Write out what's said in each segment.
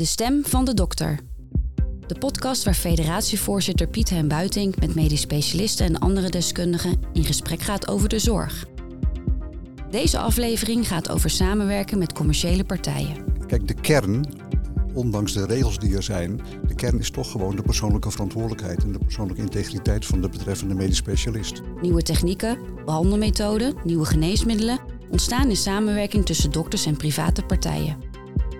De stem van de dokter. De podcast waar federatievoorzitter Piet Hen Buiting met medisch specialisten en andere deskundigen in gesprek gaat over de zorg. Deze aflevering gaat over samenwerken met commerciële partijen. Kijk, de kern, ondanks de regels die er zijn, de kern is toch gewoon de persoonlijke verantwoordelijkheid en de persoonlijke integriteit van de betreffende medisch specialist. Nieuwe technieken, behandelmethoden, nieuwe geneesmiddelen ontstaan in samenwerking tussen dokters en private partijen.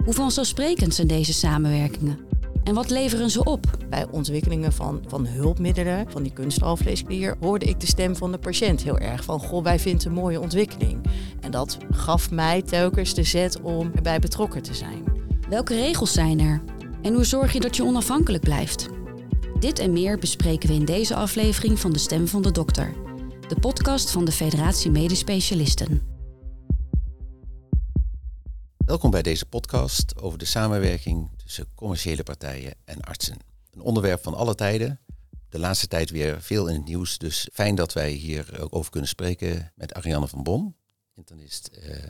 Hoe vanzelfsprekend zijn deze samenwerkingen? En wat leveren ze op? Bij ontwikkelingen van, van hulpmiddelen, van die kunstalvleesklier, hoorde ik de stem van de patiënt heel erg. Van, goh, wij vinden het een mooie ontwikkeling. En dat gaf mij telkens de zet om erbij betrokken te zijn. Welke regels zijn er? En hoe zorg je dat je onafhankelijk blijft? Dit en meer bespreken we in deze aflevering van De Stem van de Dokter. De podcast van de Federatie Medisch Specialisten. Welkom bij deze podcast over de samenwerking tussen commerciële partijen en artsen. Een onderwerp van alle tijden. De laatste tijd weer veel in het nieuws. Dus fijn dat wij hier ook over kunnen spreken met Ariane van Bon, internist, eh,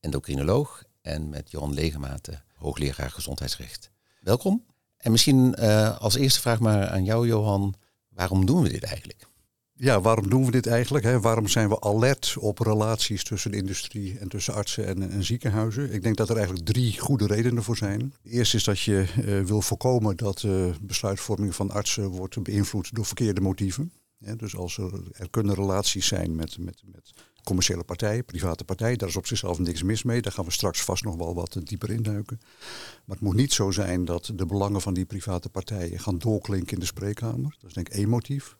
endocrinoloog. En met Johan Legematen, hoogleraar gezondheidsrecht. Welkom. En misschien uh, als eerste vraag maar aan jou, Johan. Waarom doen we dit eigenlijk? Ja, waarom doen we dit eigenlijk? Hè? Waarom zijn we alert op relaties tussen de industrie en tussen artsen en, en ziekenhuizen? Ik denk dat er eigenlijk drie goede redenen voor zijn. De eerste is dat je uh, wil voorkomen dat uh, besluitvorming van artsen wordt beïnvloed door verkeerde motieven. Dus als er, er kunnen relaties zijn met, met, met commerciële partijen, private partijen, daar is op zichzelf niks mis mee. Daar gaan we straks vast nog wel wat dieper induiken. Maar het moet niet zo zijn dat de belangen van die private partijen gaan doorklinken in de spreekkamer. Dat is denk ik één motief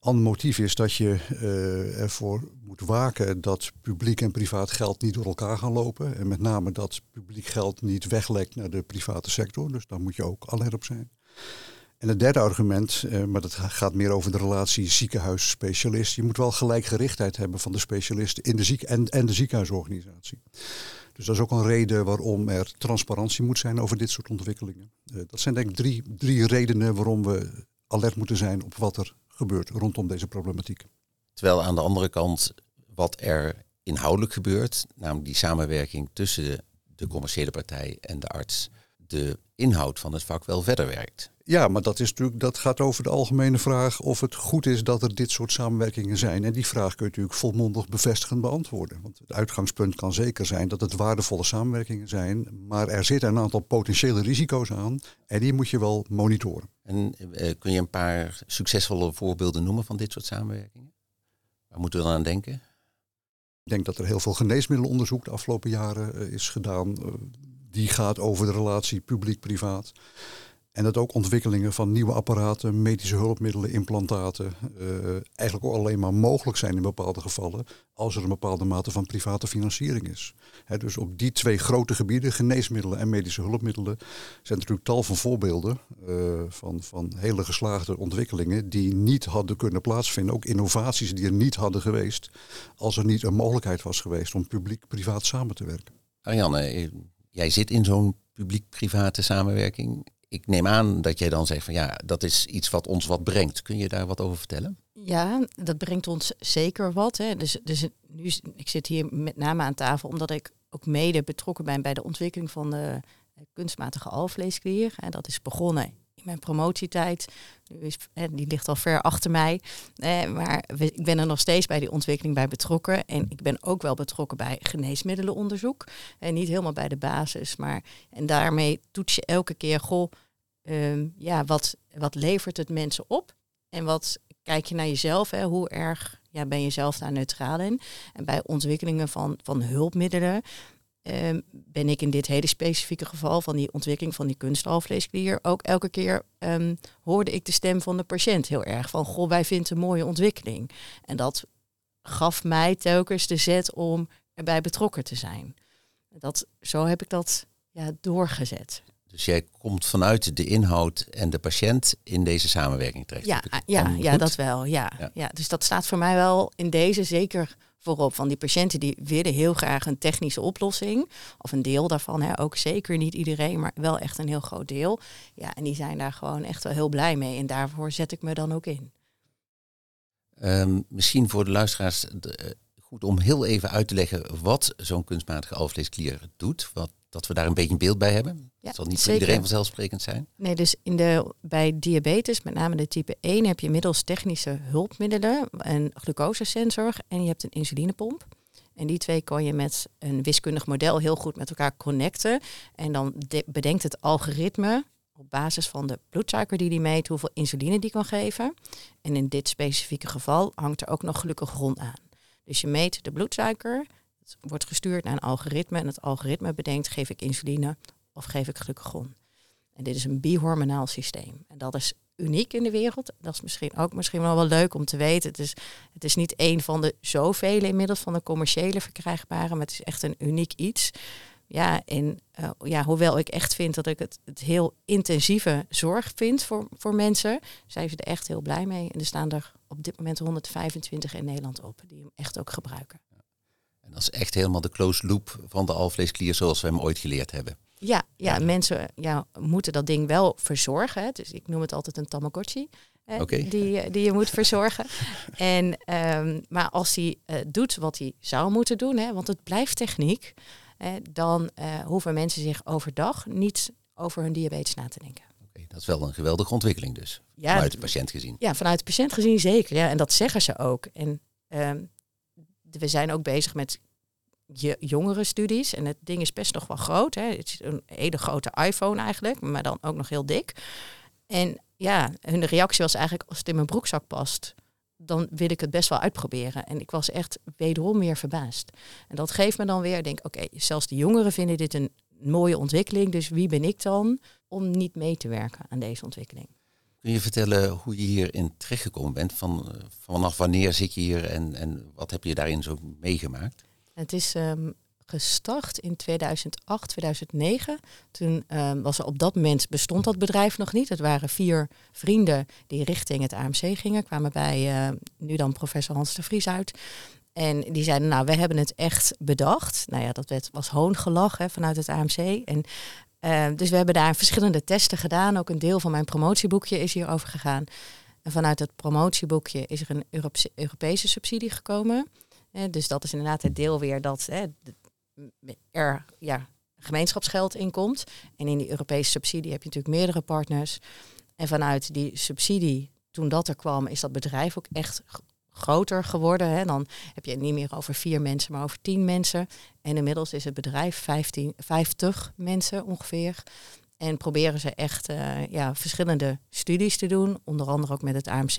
ander motief is dat je uh, ervoor moet waken dat publiek en privaat geld niet door elkaar gaan lopen. En met name dat publiek geld niet weglekt naar de private sector. Dus daar moet je ook alert op zijn. En het derde argument, uh, maar dat gaat meer over de relatie ziekenhuis-specialist. Je moet wel gelijkgerichtheid hebben van de specialisten in de ziek en, en de ziekenhuisorganisatie. Dus dat is ook een reden waarom er transparantie moet zijn over dit soort ontwikkelingen. Uh, dat zijn denk ik drie, drie redenen waarom we alert moeten zijn op wat er gebeurt rondom deze problematiek. Terwijl aan de andere kant wat er inhoudelijk gebeurt, namelijk die samenwerking tussen de, de commerciële partij en de arts, de inhoud van het vak wel verder werkt. Ja, maar dat, is natuurlijk, dat gaat over de algemene vraag of het goed is dat er dit soort samenwerkingen zijn. En die vraag kun je natuurlijk volmondig bevestigend beantwoorden. Want het uitgangspunt kan zeker zijn dat het waardevolle samenwerkingen zijn. Maar er zitten een aantal potentiële risico's aan en die moet je wel monitoren. En uh, kun je een paar succesvolle voorbeelden noemen van dit soort samenwerkingen? Waar moeten we dan aan denken? Ik denk dat er heel veel geneesmiddelenonderzoek de afgelopen jaren uh, is gedaan. Uh, die gaat over de relatie publiek-privaat. En dat ook ontwikkelingen van nieuwe apparaten, medische hulpmiddelen, implantaten, uh, eigenlijk ook alleen maar mogelijk zijn in bepaalde gevallen als er een bepaalde mate van private financiering is. Dus op die twee grote gebieden, geneesmiddelen en medische hulpmiddelen, zijn natuurlijk tal van voorbeelden uh, van, van hele geslaagde ontwikkelingen die niet hadden kunnen plaatsvinden. Ook innovaties die er niet hadden geweest als er niet een mogelijkheid was geweest om publiek-privaat samen te werken. Ariane, jij zit in zo'n publiek-private samenwerking ik neem aan dat jij dan zegt van ja, dat is iets wat ons wat brengt. Kun je daar wat over vertellen? Ja, dat brengt ons zeker wat. Hè. Dus, dus nu, ik zit hier met name aan tafel omdat ik ook mede betrokken ben bij de ontwikkeling van de kunstmatige alvleesklier. En dat is begonnen in mijn promotietijd. Die ligt al ver achter mij. maar ik ben er nog steeds bij die ontwikkeling bij betrokken. En ik ben ook wel betrokken bij geneesmiddelenonderzoek. En niet helemaal bij de basis. Maar en daarmee toets je elke keer, goh, um, ja, wat, wat levert het mensen op? En wat kijk je naar jezelf? Hè? Hoe erg ja, ben je zelf daar neutraal in? En bij ontwikkelingen van, van hulpmiddelen um, ben ik in dit hele specifieke geval van die ontwikkeling van die kunstalvleesklier ook elke keer um, hoorde ik de stem van de patiënt heel erg van goh wij vinden het een mooie ontwikkeling en dat gaf mij telkens de zet om erbij betrokken te zijn. Dat, zo heb ik dat ja, doorgezet. Dus jij komt vanuit de inhoud en de patiënt in deze samenwerking terecht. Ja, ja, ja dat wel. Ja. ja. Ja. dus dat staat voor mij wel in deze zeker voorop. Van die patiënten die willen heel graag een technische oplossing. Of een deel daarvan, hè, ook zeker niet iedereen, maar wel echt een heel groot deel. Ja, en die zijn daar gewoon echt wel heel blij mee. En daarvoor zet ik me dan ook in. Um, misschien voor de luisteraars de, goed om heel even uit te leggen wat zo'n kunstmatige alvleesklier doet. Wat dat we daar een beetje een beeld bij hebben. Ja, dat zal niet voor iedereen vanzelfsprekend zijn. Nee, dus in de, bij diabetes, met name de type 1, heb je inmiddels technische hulpmiddelen, een glucosesensor en je hebt een insulinepomp. En die twee kan je met een wiskundig model heel goed met elkaar connecten. En dan de- bedenkt het algoritme op basis van de bloedsuiker die die meet, hoeveel insuline die kan geven. En in dit specifieke geval hangt er ook nog glucagon aan. Dus je meet de bloedsuiker, wordt gestuurd naar een algoritme en het algoritme bedenkt, geef ik insuline of geef ik glucagon. En dit is een bihormonaal systeem. En dat is uniek in de wereld. Dat is misschien ook misschien wel wel leuk om te weten. Het is, het is niet één van de zoveel inmiddels van de commerciële verkrijgbare, maar het is echt een uniek iets. Ja, en eh, ja, hoewel ik echt vind dat ik het, het heel intensieve zorg vind voor, voor mensen, zijn ze er echt heel blij mee. En er staan er op dit moment 125 in Nederland op, die hem echt ook gebruiken. En dat is echt helemaal de closed loop van de alvleesklier zoals we hem ooit geleerd hebben. Ja, ja, Ja. mensen ja, moeten dat ding wel verzorgen. Hè. Dus ik noem het altijd een tamagotchi. hè, die, die je moet verzorgen. en, ehm, maar als hij eh, doet wat hij zou moeten doen, hè, want het blijft techniek, hè, dan eh, hoeven mensen zich overdag niet over hun diabetes na te denken. Oké, dat is wel een geweldige ontwikkeling dus, Ja, vanuit de patiënt gezien. Ja, vanuit de patiënt gezien zeker. Ja, en dat zeggen ze ook. En ehm, we zijn ook bezig met je jongere studies. En het ding is best nog wel groot. Hè. Het is een hele grote iPhone eigenlijk, maar dan ook nog heel dik. En ja, hun reactie was eigenlijk, als het in mijn broekzak past, dan wil ik het best wel uitproberen. En ik was echt wederom weer verbaasd. En dat geeft me dan weer, denk, oké, zelfs de jongeren vinden dit een mooie ontwikkeling. Dus wie ben ik dan om niet mee te werken aan deze ontwikkeling? Kun je vertellen hoe je hierin terechtgekomen bent? Van, eh, vanaf wanneer zit je hier en, en wat heb je daarin zo meegemaakt? Het is ehm, gestart in 2008, 2009. Toen ehm, was er op dat moment bestond dat bedrijf nog niet. Het waren vier vrienden die richting het AMC gingen. Kwamen bij eh, nu dan professor Hans de Vries uit. En die zeiden, nou, we hebben het echt bedacht. Nou ja, dat werd, was hoongelach hè, vanuit het AMC. En, eh, dus we hebben daar verschillende testen gedaan. Ook een deel van mijn promotieboekje is hierover gegaan. En vanuit het promotieboekje is er een Europese, subsidie gekomen. Eh, dus dat is inderdaad het deel weer dat de- er ja, gemeenschapsgeld in komt. En in die Europese subsidie heb je natuurlijk meerdere partners. En vanuit die subsidie, toen dat er kwam, is dat bedrijf ook echt groter geworden. Hè. Dan heb je het niet meer over vier mensen, maar over tien mensen. En inmiddels is het bedrijf 15, 50 mensen ongeveer. En proberen ze echt eh, ja, verschillende studies te doen. Onder andere ook met het AMC.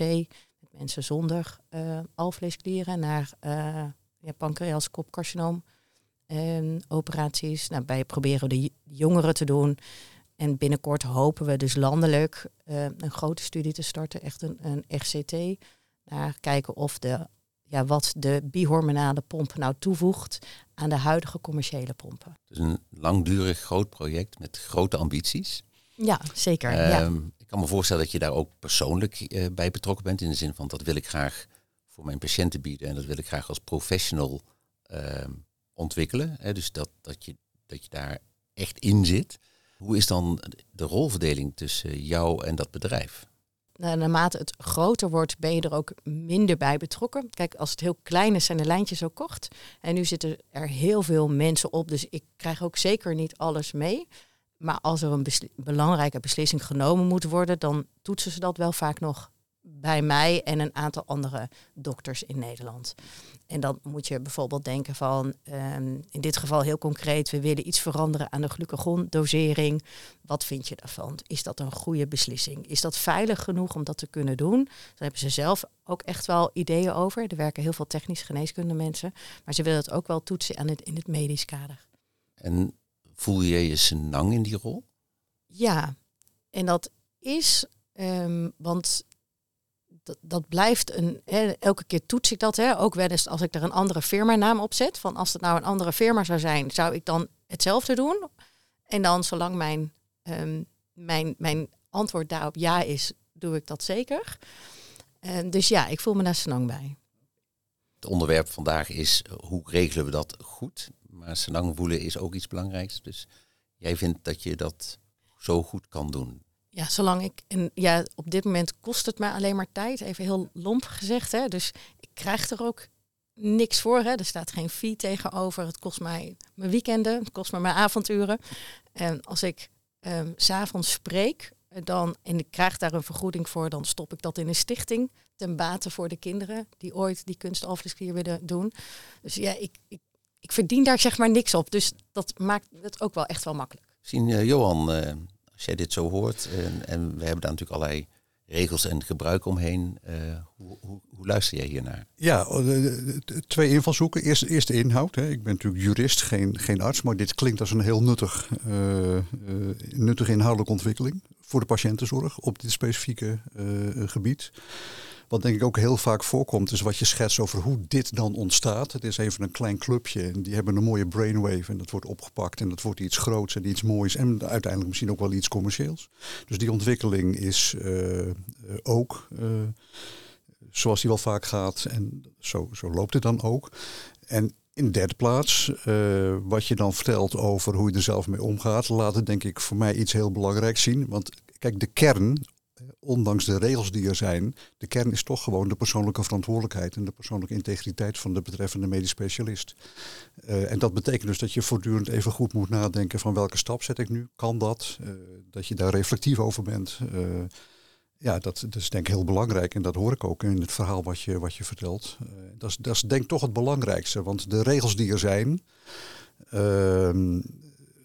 Met mensen zonder eh alvleesklieren naar eh ja, pancreas, kopcarcinoom. En operaties. Nou, wij proberen de jongeren te doen. En binnenkort hopen we dus landelijk een grote studie te starten. Echt een, een RCT. Naar kijken of de, ja, wat de bihormonale pomp nou toevoegt aan de huidige commerciële pompen. Het is een langdurig groot project met grote ambities. Ja, zeker. ja. Ehm, Ik kan me voorstellen dat je daar ook persoonlijk eh, bij betrokken bent. In de zin van dat wil ik graag voor mijn patiënten bieden. En dat wil ik graag als professional ehm, ontwikkelen. Hè, dus dat, dat, je, dat je daar echt in zit. Hoe is dan de rolverdeling tussen jou en dat bedrijf? Nou, naarmate het groter wordt, ben je er ook minder bij betrokken. Kijk, als het heel klein is, zijn de lijntjes ook kort. En nu zitten er heel veel mensen op, dus ik krijg ook zeker niet alles mee. Maar als er een belangrijke beslissing genomen moet worden, dan toetsen ze dat wel vaak nog bij mij en een aantal andere dokters in Nederland. En dan moet je bijvoorbeeld denken van, ehm, in dit geval heel concreet, we willen iets veranderen aan de glucagondosering. Wat vind je daarvan? Is dat een goede beslissing? Is dat veilig genoeg om dat te kunnen doen? Daar hebben ze zelf ook echt wel ideeën over. Er werken heel veel technisch geneeskunde mensen, maar ze willen het ook wel toetsen aan het, in het medisch kader. En voel je je senang in die rol? Ja, en dat is, ehm, want dat, dat blijft een, hè, elke keer toets ik dat, hè, ook wel eens als ik er een andere firma-naam op zet. Van als het nou een andere firma zou zijn, zou ik dan hetzelfde doen? En dan, zolang mijn, ehm, mijn, mijn antwoord daarop ja is, doe ik dat zeker. Dus ja, ik voel me daar snang bij. Het onderwerp vandaag is eh, hoe regelen we dat goed? Maar senang voelen is ook iets belangrijks. Dus jij vindt dat je dat zo goed kan doen. Ja, zolang ik. En ja, op dit moment kost het mij alleen maar tijd. Even heel lomp gezegd. Hè? Dus ik krijg er ook niks voor. Hè. Er staat geen fee tegenover. Het kost mij mijn weekenden, het kost me mijn avonturen. En als ik um, s'avonds spreek dan, en ik krijg daar een vergoeding voor, dan stop ik dat in een stichting ten bate voor de kinderen die ooit die kunstalvleesklier willen doen. Dus ja, ik, ik, ik, verdien daar zeg maar niks op. Dus dat maakt het ook wel echt wel makkelijk. Zien uh, Johan, uh, als jij dit zo hoort, en, en we hebben daar natuurlijk allerlei regels en gebruik omheen. Uh, hoe, hoe, luister jij hiernaar? Ja, twee invalshoeken. Eerst, eerst de inhoud. Hè. Ik ben natuurlijk jurist, geen, geen arts, maar dit klinkt als een heel nuttig, uh, nuttige inhoudelijke ontwikkeling voor de patiëntenzorg op dit specifieke gebied. Wat denk ik ook heel vaak voorkomt, is wat je schetst over hoe dit dan ontstaat. Het is even een klein clubje en die hebben een mooie brainwave en dat wordt opgepakt en dat wordt iets groots en iets moois en uiteindelijk misschien ook wel iets commercieels. Dus die ontwikkeling is uh, ook uh, zoals die wel vaak gaat en zo, zo loopt het dan ook. En in de derde plaats, wat je dan vertelt over hoe je er zelf mee omgaat, laat het denk ik voor mij iets heel belangrijks zien. Want kijk, de kern ondanks de regels die er zijn, de kern is toch gewoon de persoonlijke verantwoordelijkheid en de persoonlijke integriteit van de betreffende medisch specialist. Uh, en dat betekent dus dat je voortdurend even goed moet nadenken van welke stap zet ik nu, kan dat, uh, dat je daar reflectief over bent. Uh, ja, dat, dat, is denk ik heel belangrijk en dat hoor ik ook in het verhaal wat je, wat je vertelt. dat, is, dat is denk ik toch het belangrijkste, want de regels die er zijn, ehm,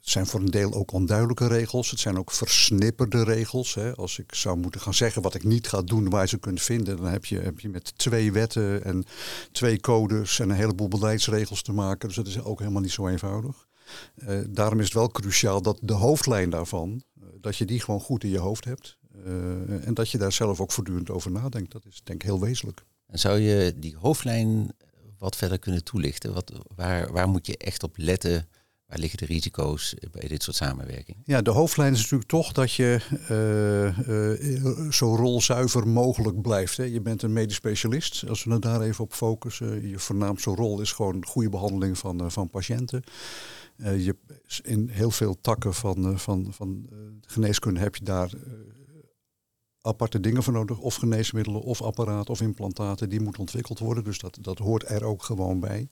het zijn voor een deel ook onduidelijke regels. Het zijn ook versnipperde regels. Hè. Als ik zou moeten gaan zeggen wat ik niet ga doen waar je ze kunt vinden, dan heb je, heb je met twee wetten en twee codes en een heleboel beleidsregels te maken. Dus dat is ook helemaal niet zo eenvoudig. Uh, daarom is het wel cruciaal dat de hoofdlijn daarvan, uh, dat je die gewoon goed in je hoofd hebt. Uh, en dat je daar zelf ook voortdurend over nadenkt. Dat is denk ik heel wezenlijk. En zou je die hoofdlijn wat verder kunnen toelichten? Wat, waar, waar moet je echt op letten? Waar liggen de risico's bij dit soort samenwerking? Ja, de hoofdlijn is natuurlijk toch dat je uh, uh, zo rolzuiver mogelijk blijft. Hè. Je bent een medisch specialist, als we daar even op focussen. Je voornaamste rol is gewoon goede behandeling van, uh, van patiënten. je, in heel veel takken van, van, van geneeskunde heb je daar aparte dingen voor nodig. Of geneesmiddelen, of apparaten, of implantaten. Die moeten ontwikkeld worden. Dus dat, dat hoort er ook gewoon bij.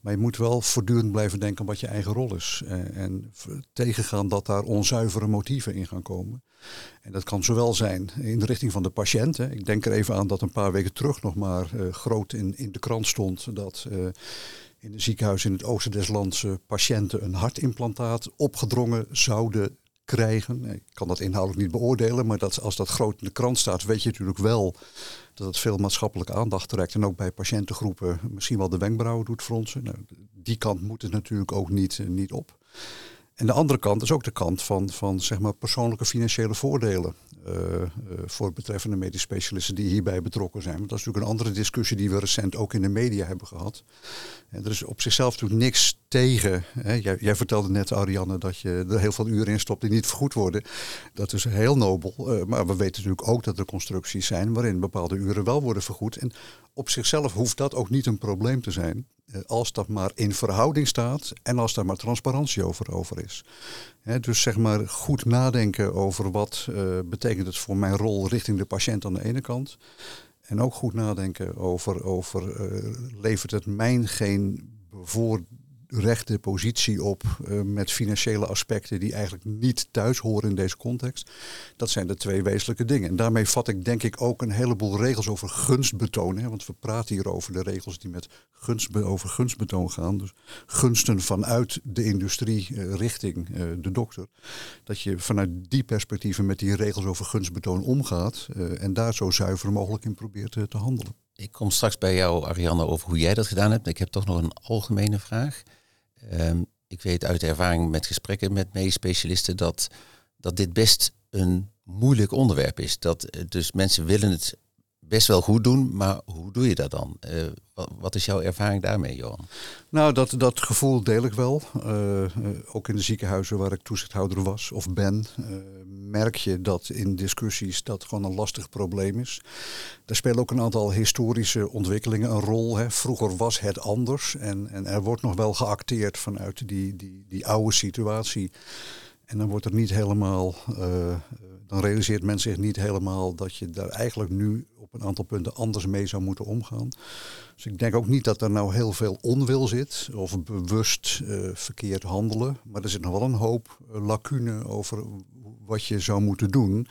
Maar je moet wel voortdurend blijven denken wat je eigen rol is. En, en tegengaan dat daar onzuivere motieven in gaan komen. En dat kan zowel zijn in de richting van de patiënt. Hè. Ik denk er even aan dat een paar weken terug nog maar uh, groot in, in de krant stond dat uh, in een ziekenhuis in het oosten des lands patiënten een hartimplantaat opgedrongen zouden krijgen. Ik kan dat inhoudelijk niet beoordelen, maar dat, als dat groot in de krant staat, weet je natuurlijk wel dat het veel maatschappelijke aandacht trekt. En ook bij patiëntengroepen misschien wel de wenkbrauwen doet fronsen. Nou, die kant moet het natuurlijk ook niet, niet op. En de andere kant is ook de kant van, van zeg maar persoonlijke financiële voordelen uh, uh, voor betreffende medisch specialisten die hierbij betrokken zijn. Want dat is natuurlijk een andere discussie die we recent ook in de media hebben gehad. En er is op zichzelf natuurlijk niks tegen. Hè. Jij, jij, vertelde net, Ariane, dat je er heel veel uren in stopt die niet vergoed worden. Dat is heel nobel. Uh, maar we weten natuurlijk ook dat er constructies zijn waarin bepaalde uren wel worden vergoed. En op zichzelf hoeft dat ook niet een probleem te zijn. Eh, als dat maar in verhouding staat en als daar maar transparantie over, over is. dus zeg maar goed nadenken over wat uh, betekent het voor mijn rol richting de patiënt aan de ene kant. En ook goed nadenken over, over levert het mijn geen bevoor, rechte positie op uh, met financiële aspecten die eigenlijk niet thuis horen in deze context. Dat zijn de twee wezenlijke dingen. En daarmee vat ik denk ik ook een heleboel regels over gunstbetoon. Hè, want we praten hier over de regels die met gunst, over gunstbetoon gaan. Dus gunsten vanuit de industrie uh, richting uh, de dokter. Dat je vanuit die perspectieven met die regels over gunstbetoon omgaat en daar zo zuiver mogelijk in probeert te handelen. Ik kom straks bij jou, Ariane, over hoe jij dat gedaan hebt. Ik heb toch nog een algemene vraag. Um, ik weet uit ervaring met gesprekken met medisch specialisten dat, dat dit best een moeilijk onderwerp is. Dat dus mensen willen het best wel goed doen, maar hoe doe je dat dan? Uh, wat, is jouw ervaring daarmee, Johan? Nou, dat, dat gevoel deel ik wel. Uh, ook in de ziekenhuizen waar ik toezichthouder was of ben, merk je dat in discussies dat gewoon een lastig probleem is. Er spelen ook een aantal historische ontwikkelingen een rol. Hè. Vroeger was het anders en, en er wordt nog wel geacteerd vanuit die, die, die oude situatie. En dan wordt er niet helemaal, uh, dan realiseert men zich niet helemaal dat je daar eigenlijk nu op een aantal punten anders mee zou moeten omgaan. Dus ik denk ook niet dat er nou heel veel onwil zit of bewust uh, verkeerd handelen. Maar er zit nog wel een hoop lacune over wat je zou moeten doen.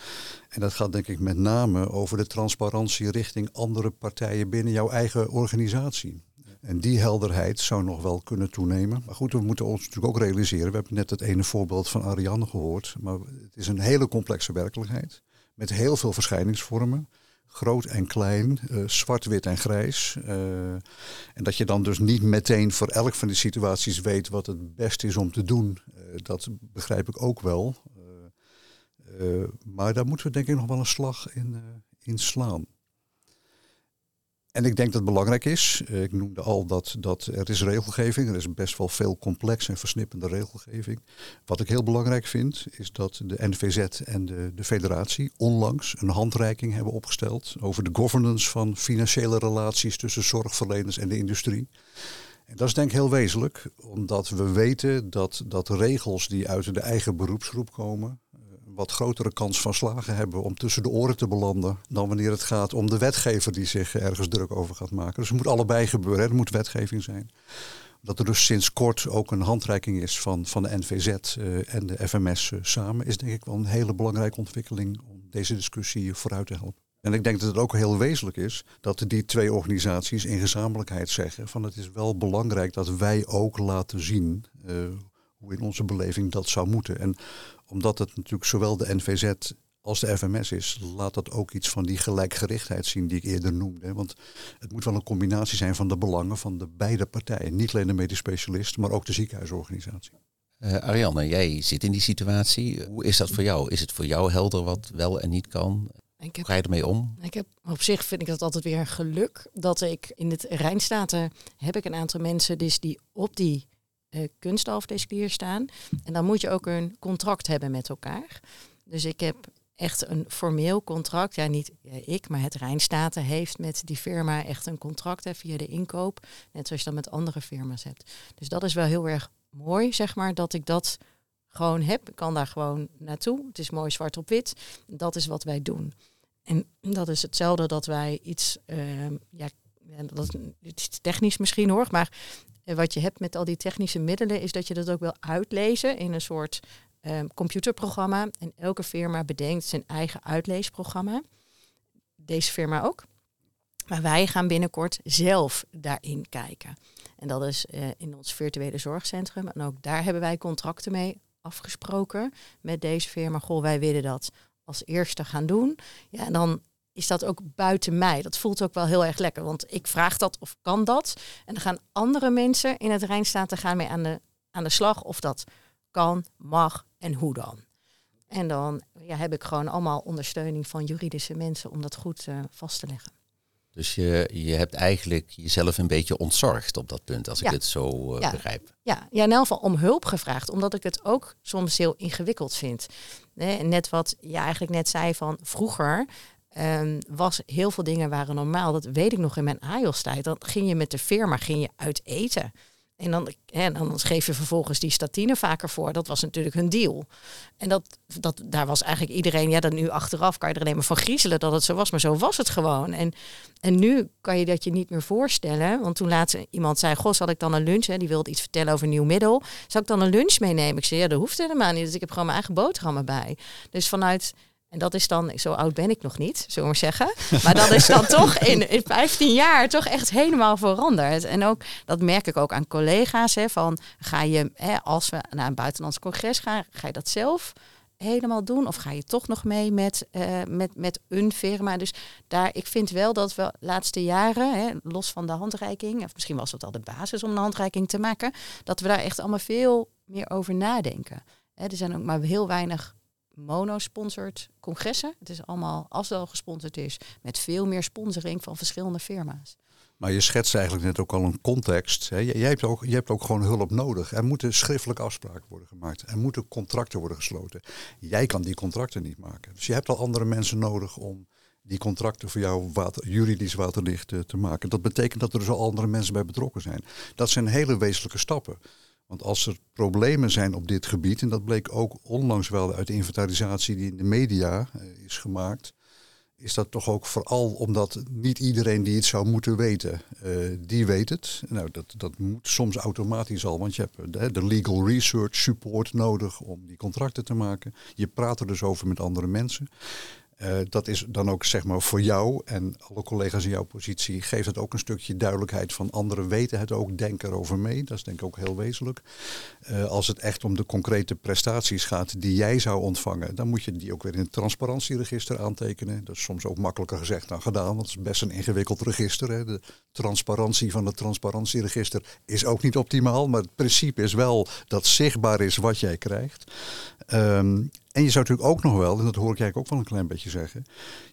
En dat gaat denk ik met name over de transparantie richting andere partijen binnen jouw eigen organisatie. En die helderheid zou nog wel kunnen toenemen. Maar goed, we moeten ons natuurlijk ook realiseren. We hebben net het ene voorbeeld van Ariane gehoord. Maar het is een hele complexe werkelijkheid. Met heel veel verschijningsvormen. Groot en klein, uh, zwart, wit en grijs. Uh, en dat je dan dus niet meteen voor elk van die situaties weet wat het beste is om te doen. Uh, dat begrijp ik ook wel. Maar daar moeten we denk ik nog wel een slag in, in slaan. En ik denk dat het belangrijk is, eh, ik noemde al dat, dat er is regelgeving, er is best wel veel complex en versnippende regelgeving. Wat ik heel belangrijk vind, is dat de NVZ en de, de federatie onlangs een handreiking hebben opgesteld over de governance van financiële relaties tussen zorgverleners en de industrie. En dat is denk ik heel wezenlijk, omdat we weten dat, dat regels die uit de eigen beroepsgroep komen, wat grotere kans van slagen hebben om tussen de oren te belanden dan wanneer het gaat om de wetgever die zich ergens druk over gaat maken. Dus het moet allebei gebeuren, er moet wetgeving zijn. Dat er dus sinds kort ook een handreiking is van, van de NVZ uh, en de FMS uh, samen, is denk ik wel een hele belangrijke ontwikkeling om deze discussie vooruit te helpen. En ik denk dat het ook heel wezenlijk is dat die twee organisaties in gezamenlijkheid zeggen van het is wel belangrijk dat wij ook laten zien uh, hoe in onze beleving dat zou moeten. En omdat het natuurlijk zowel de NVZ als de FMS is, laat dat ook iets van die gelijkgerichtheid zien die ik eerder noemde. Want het moet wel een combinatie zijn van de belangen van de beide partijen. Niet alleen de medisch specialist, maar ook de ziekenhuisorganisatie. Uh, Ariane, jij zit in die situatie. Hoe is dat voor jou? Is het voor jou helder wat wel en niet kan? Ik heb, Hoe ga je ermee om? Ik heb, op zich vind ik dat altijd weer een geluk dat ik in het Rijnstaten heb ik een aantal mensen dus die op die uh, staan. En dan moet je ook een contract hebben met elkaar. Dus ik heb echt een formeel contract. Ja, niet ik, maar het Rijnstaten heeft met die firma echt een contract hè, via de inkoop. Net zoals je dat met andere firma's hebt. Dus dat is wel heel erg mooi, zeg maar, dat ik dat gewoon heb. Ik kan daar gewoon naartoe. Het is mooi zwart op wit. Dat is wat wij doen. En dat is hetzelfde dat wij iets, uh, ja, dat is technisch misschien hoor, maar en wat je hebt met al die technische middelen is dat je dat ook wil uitlezen in een soort um, computerprogramma. En elke firma bedenkt zijn eigen uitleesprogramma. Deze firma ook. Maar wij gaan binnenkort zelf daarin kijken. En dat is uh, in ons virtuele zorgcentrum. En ook daar hebben wij contracten mee afgesproken met deze firma. Goh, wij willen dat als eerste gaan doen. Ja, en dan is dat ook buiten mij. Dat voelt ook wel heel erg lekker, want ik vraag dat of kan dat. En dan gaan andere mensen in het Rijnstaten gaan mee aan de, aan de slag of dat kan, mag en hoe dan. En dan ja, heb ik gewoon allemaal ondersteuning van juridische mensen om dat goed uh, vast te leggen. Dus je, je hebt eigenlijk jezelf een beetje ontzorgd op dat punt, als ik het zo uh, ja. begrijp. Ja, ja, in elk geval om hulp gevraagd, omdat ik het ook soms heel ingewikkeld vind. net wat je eigenlijk net zei van vroeger Um, was heel veel dingen waren normaal. Dat weet ik nog in mijn AJOS-tijd. Dan ging je met de firma ging je uit eten. En dan, hè, dan geef je vervolgens die statine vaker voor. Dat was natuurlijk hun deal. En dat, dat, daar was eigenlijk iedereen, ja, dan nu achteraf kan je er alleen maar van griezelen dat het zo was. Maar zo was het gewoon. En, en nu kan je dat je niet meer voorstellen. Want toen laatst iemand zei, goh, zal ik dan een lunch, hè, die wilde iets vertellen over een nieuw middel. Zal ik dan een lunch meenemen? Ik zei, ja, dat hoeft helemaal niet. Dus ik heb gewoon mijn eigen boterhammen bij. Dus vanuit en dat is dan, zo oud ben ik nog niet, zullen we zeggen. Maar dat is dan toch in, in 15 jaar toch echt helemaal veranderd. En ook, dat merk ik ook aan collega's. Hè, van ga je, hè, als we naar een buitenlands congres gaan, ga je dat zelf helemaal doen? Of ga je toch nog mee met, uh, met, met een firma? Dus daar, ik vind wel dat we laatste jaren, hè, los van de handreiking, of misschien was het al de basis om een handreiking te maken, dat we daar echt allemaal veel meer over nadenken. Hè, er zijn ook maar heel weinig mono-sponsored congressen. Het is allemaal, als het al gesponsord is, met veel meer sponsoring van verschillende firma's. Maar je schetst eigenlijk net ook al een context. Hè. Jij, hebt ook, je hebt ook gewoon hulp nodig. Er moeten schriftelijke afspraken worden gemaakt. Er moeten contracten worden gesloten. Jij kan die contracten niet maken. Dus je hebt al andere mensen nodig om die contracten voor jou juridisch waterdicht te maken. Dat betekent dat er dus al andere mensen bij betrokken zijn. Dat zijn hele wezenlijke stappen. Want als er problemen zijn op dit gebied, en dat bleek ook onlangs wel uit de inventarisatie die in de media eh, is gemaakt, is dat toch ook vooral omdat niet iedereen die het zou moeten weten, uh, die weet het. Nou, dat, dat moet soms automatisch al, want je hebt de, de, legal research support nodig om die contracten te maken. Je praat er dus over met andere mensen. Uh, dat is dan ook zeg maar voor jou en alle collega's in jouw positie geeft het ook een stukje duidelijkheid van anderen weten het ook, denken erover mee. Dat is denk ik ook heel wezenlijk. Uh, als het echt om de concrete prestaties gaat die jij zou ontvangen, dan moet je die ook weer in het transparantieregister aantekenen. Dat is soms ook makkelijker gezegd dan gedaan, want het is best een ingewikkeld register. Hè. De transparantie van het transparantieregister is ook niet optimaal, maar het principe is wel dat zichtbaar is wat jij krijgt. Um, en je zou natuurlijk ook nog wel, en dat hoor ik eigenlijk ook wel een klein beetje zeggen,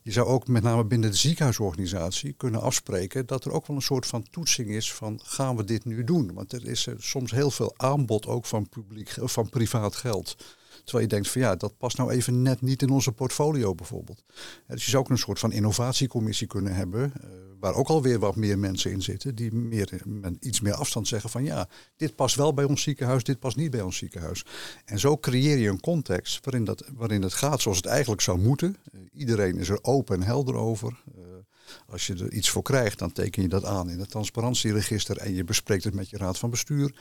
je zou ook met name binnen de ziekenhuisorganisatie kunnen afspreken dat er ook wel een soort van toetsing is van gaan we dit nu doen? Want er is soms heel veel aanbod ook van, publiek, van privaat geld. Terwijl je denkt van ja, dat past nou even net niet in onze portfolio bijvoorbeeld. Dus je zou ook een soort van innovatiecommissie kunnen hebben, eh, waar ook alweer wat meer mensen in zitten, die meer, iets meer afstand zeggen van ja, dit past wel bij ons ziekenhuis, dit past niet bij ons ziekenhuis. En zo creëer je een context waarin, dat, waarin het gaat zoals het eigenlijk zou moeten. Uh, iedereen is er open en helder over. Uh, als je er iets voor krijgt, dan teken je dat aan in het transparantieregister en je bespreekt het met je raad van bestuur.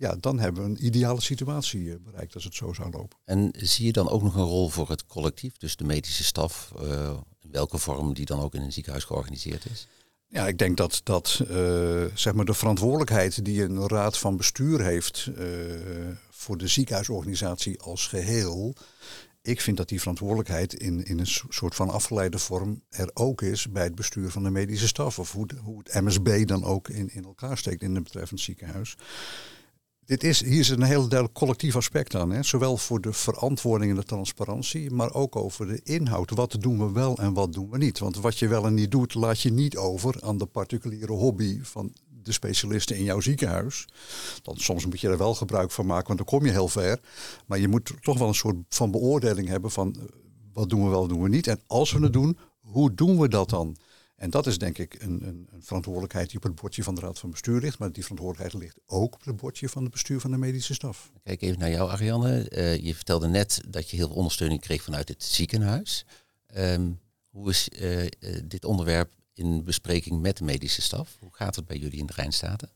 Ja, dan hebben we een ideale situatie bereikt als het zo zou lopen. En zie je dan ook nog een rol voor het collectief, dus de medische staf, uh, in welke vorm die dan ook in een ziekenhuis georganiseerd is? Ja, ik denk dat, dat uh, zeg maar de verantwoordelijkheid die een raad van bestuur heeft uh, voor de ziekenhuisorganisatie als geheel. Ik vind dat die verantwoordelijkheid in, in een soort van afgeleide vorm er ook is bij het bestuur van de medische staf. Of hoe, hoe het MSB dan ook in, in elkaar steekt in het betreffend ziekenhuis. Dit is, hier is een heel duidelijk collectief aspect aan. Hè? Zowel voor de verantwoording en de transparantie, maar ook over de inhoud. Wat doen we wel en wat doen we niet? Want wat je wel en niet doet, laat je niet over aan de particuliere hobby van de specialisten in jouw ziekenhuis. Dan soms moet je er wel gebruik van maken, want dan kom je heel ver. Maar je moet toch wel een soort van beoordeling hebben van wat doen we wel, doen we niet. En als we het doen, hoe doen we dat dan? En dat is denk ik een, een, een, verantwoordelijkheid die op het bordje van de Raad van Bestuur ligt. Maar die verantwoordelijkheid ligt ook op het bordje van het bestuur van de medische staf. Kijk even naar jou, Ariane. Uh, je vertelde net dat je heel veel ondersteuning kreeg vanuit het ziekenhuis. Um, hoe is uh, dit onderwerp in bespreking met de medische staf? Hoe gaat het bij jullie in de Rijnstaten?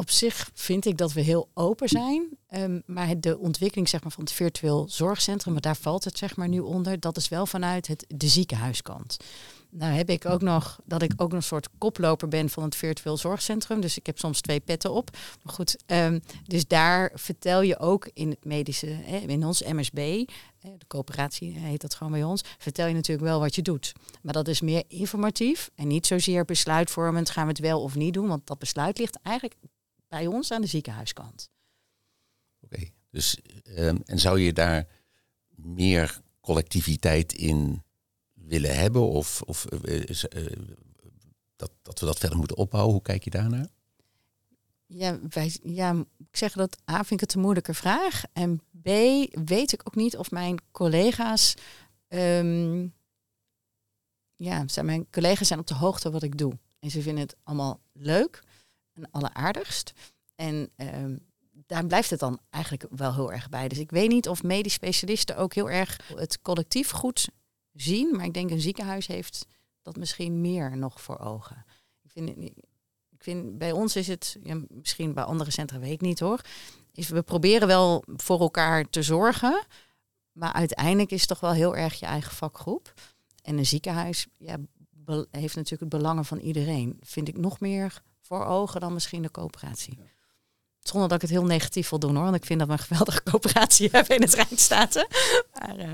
Op zich vind ik dat we heel open zijn. Um, maar de ontwikkeling zeg maar, van het virtueel zorgcentrum, maar daar valt het zeg maar, nu onder, dat is wel vanuit het, de ziekenhuiskant. Nou heb ik ook nog dat ik ook een soort koploper ben van het virtueel zorgcentrum. Dus ik heb soms twee petten op. Maar goed, um, dus daar vertel je ook in het medische, in ons MSB, de coöperatie heet dat gewoon bij ons, vertel je natuurlijk wel wat je doet. Maar dat is meer informatief en niet zozeer besluitvormend gaan we het wel of niet doen. Want dat besluit ligt eigenlijk bij ons aan de ziekenhuiskant. Oké, okay, dus um, en zou je daar meer collectiviteit in willen hebben? Of, of uh, dat, dat we dat verder moeten opbouwen? Hoe kijk je daarnaar? Ja, wij, ja, ik zeg dat A vind ik het een moeilijke vraag. En B weet ik ook niet of mijn collega's. Um, ja, zijn mijn collega's zijn op de hoogte wat ik doe. En ze vinden het allemaal leuk en alleraardigst. En um, daar blijft het dan eigenlijk wel heel erg bij. Dus ik weet niet of medisch specialisten ook heel erg het collectief goed zien. Maar ik denk een ziekenhuis heeft dat misschien meer nog voor ogen. Ik vind, ik vind bij ons is het, ja, misschien bij andere centra weet ik niet hoor. Is we proberen wel voor elkaar te zorgen. Maar uiteindelijk is het toch wel heel erg je eigen vakgroep. En een ziekenhuis ja, heeft natuurlijk het belangen van iedereen. Vind ik nog meer voor ogen dan misschien de coöperatie. Zonder dat ik het heel negatief wil doen hoor. Want ik vind dat we een geweldige coöperatie hebben in het Rijnstaten. Maar, uh...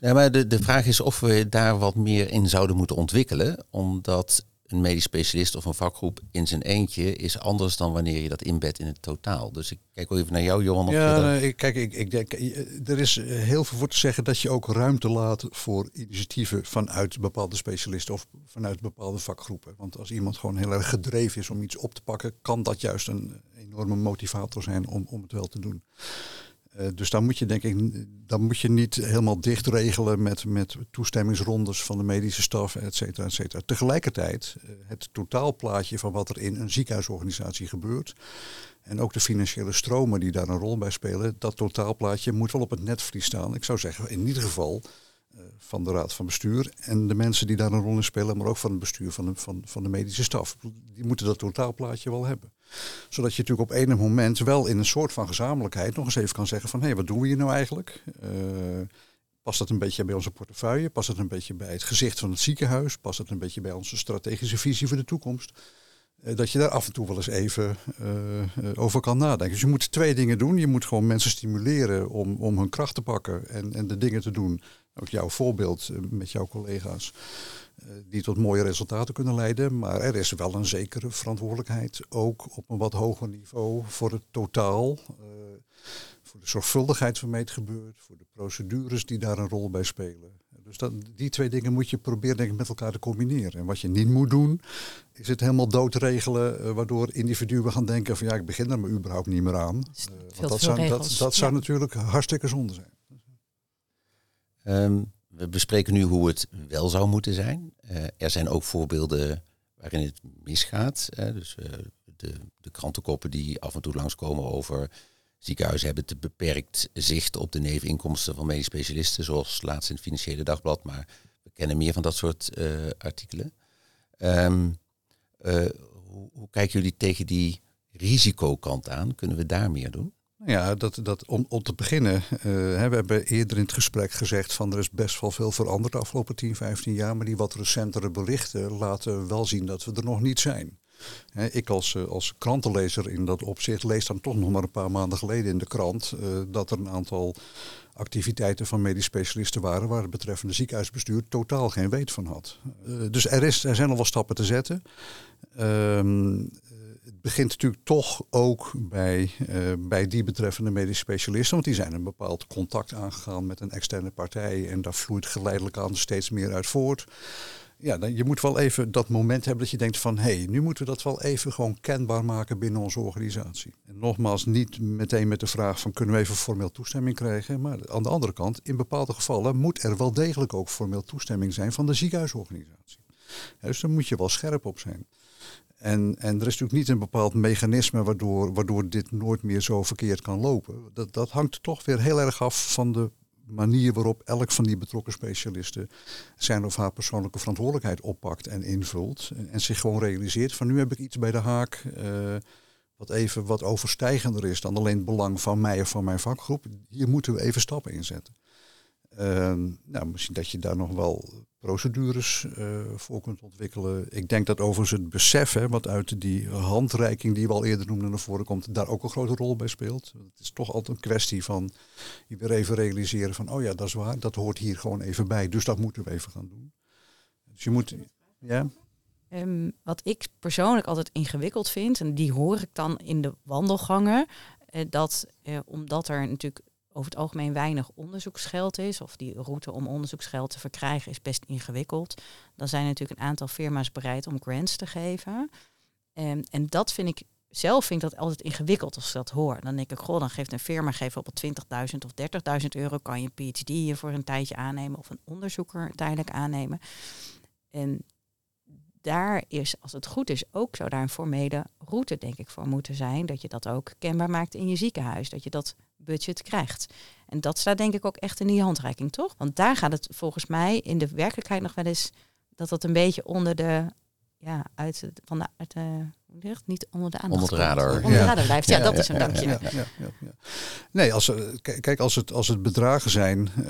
ja, maar de, de vraag is of we daar wat meer in zouden moeten ontwikkelen. Omdat een medisch specialist of een vakgroep in zijn eentje is anders dan wanneer je dat inbedt in het totaal. Dus ik kijk wel even naar jou, Johan. Ja, nee, kijk, ik, ik denk, eh, er is heel veel voor te zeggen dat je ook ruimte laat voor initiatieven vanuit bepaalde specialisten of vanuit bepaalde vakgroepen. Want als iemand gewoon heel erg gedreven is om iets op te pakken, kan dat juist een enorme motivator zijn om, om het wel te doen. Uh, dus dan moet je denk ik, dan moet je niet helemaal dicht regelen met, met toestemmingsrondes van de medische staf, et cetera, et cetera. Tegelijkertijd, uh, het totaalplaatje van wat er in een ziekenhuisorganisatie gebeurt, en ook de financiële stromen die daar een rol bij spelen, dat totaalplaatje moet wel op het netvlies staan. Ik zou zeggen, in ieder geval van de raad van bestuur en de mensen die daar een rol in spelen, maar ook van het bestuur van de, van, van de medische staf. Die moeten dat totaalplaatje wel hebben. Zodat je natuurlijk op enig moment wel in een soort van gezamenlijkheid nog eens even kan zeggen van hé, hey, wat doen we hier nou eigenlijk? Uh, Past dat een beetje bij onze portefeuille? Past het een beetje bij het gezicht van het ziekenhuis? Past het een beetje bij onze strategische visie voor de toekomst? Uh, dat je daar af en toe wel eens even over kan nadenken. Dus je moet twee dingen doen. Je moet gewoon mensen stimuleren om, om hun kracht te pakken en, en de dingen te doen. Ook jouw voorbeeld met jouw collega's. Die tot mooie resultaten kunnen leiden. Maar er is wel een zekere verantwoordelijkheid. Ook op een wat hoger niveau voor het totaal voor de zorgvuldigheid waarmee het gebeurt, voor de procedures die daar een rol bij spelen. Dus dat, die twee dingen moet je proberen denk ik, met elkaar te combineren. En wat je niet moet doen, is het helemaal doodregelen, uh, waardoor individuen gaan denken van ja, ik begin er maar überhaupt niet meer aan. Uh, want dat zou, dat, dat zou natuurlijk hartstikke zonde zijn. Um, we bespreken nu hoe het wel zou moeten zijn. Uh, er zijn ook voorbeelden waarin het misgaat. dus de, de krantenkoppen die af en toe langskomen over Ziekenhuizen hebben te beperkt zicht op de neveninkomsten van medisch specialisten, zoals laatst in het Financiële Dagblad, maar we kennen meer van dat soort uh, artikelen. Uh, hoe, hoe, kijken jullie tegen die risicokant aan? Kunnen we daar meer doen? Ja, dat, dat, om, om te beginnen, uh, we hebben eerder in het gesprek gezegd van er is best wel veel veranderd de afgelopen 10, 15 jaar, maar die wat recentere berichten laten wel zien dat we er nog niet zijn. Ik als, eh, als krantenlezer in dat opzicht lees dan toch nog maar een paar maanden geleden in de krant uh, dat er een aantal activiteiten van medisch specialisten waren waar het betreffende ziekenhuisbestuur totaal geen weet van had. Dus er, is, er zijn al wel stappen te zetten. Het begint natuurlijk toch ook bij, bij die betreffende medisch specialisten, want die zijn een bepaald contact aangegaan met een externe partij en daar vloeit geleidelijk aan steeds meer uit voort ja, dan, je moet wel even dat moment hebben dat je denkt van hé, hey, nu moeten we dat wel even gewoon kenbaar maken binnen onze organisatie. En nogmaals, niet meteen met de vraag van kunnen we even formeel toestemming krijgen. Maar aan de andere kant, in bepaalde gevallen moet er wel degelijk ook formeel toestemming zijn van de ziekenhuisorganisatie. dus daar moet je wel scherp op zijn. En, en er is natuurlijk niet een bepaald mechanisme waardoor, waardoor dit nooit meer zo verkeerd kan lopen. Dat, dat hangt toch weer heel erg af van de manier waarop elk van die betrokken specialisten zijn of haar persoonlijke verantwoordelijkheid oppakt en invult. En, zich gewoon realiseert van nu heb ik iets bij de haak uh, wat even wat overstijgender is dan alleen het belang van mij of van mijn vakgroep. Hier moeten we even stappen in zetten. Uh, nou, misschien dat je daar nog wel procedures uh, voor kunt ontwikkelen. Ik denk dat overigens het besef, hè, wat uit die handreiking die we al eerder noemden naar voren komt, daar ook een grote rol bij speelt. Het is toch altijd een kwestie van je weer even realiseren van, oh ja, dat is waar, dat hoort hier gewoon even bij. Dus dat moeten we even gaan doen. Dus je moet, ja. Um, wat ik persoonlijk altijd ingewikkeld vind, en die hoor ik dan in de wandelgangen, uh, dat uh, omdat er natuurlijk over het algemeen weinig onderzoeksgeld is, of die route om onderzoeksgeld te verkrijgen is best ingewikkeld, dan zijn natuurlijk een aantal firma's bereid om grants te geven. En, en dat vind ik zelf vind ik dat altijd ingewikkeld als ik dat hoor. Dan denk ik, goh, dan geeft een firma geeft op 20.000 of 30.000 euro, kan je een PhD hier voor een tijdje aannemen of een onderzoeker tijdelijk aannemen. En daar is, als het goed is, ook zou daar een formele route, denk ik, voor moeten zijn. Dat je dat ook kenbaar maakt in je ziekenhuis. Dat je dat budget krijgt. En dat staat denk ik ook echt in die handreiking, toch? Want daar gaat het volgens mij in de werkelijkheid nog wel eens dat dat een beetje onder de ja, uit, van de, uit de, niet onder de aandacht. Onder de radar. Onder de radar blijft. Ja, ja dat is een dankje. Ja, Nee, als, kijk, als het, als het bedragen zijn uh,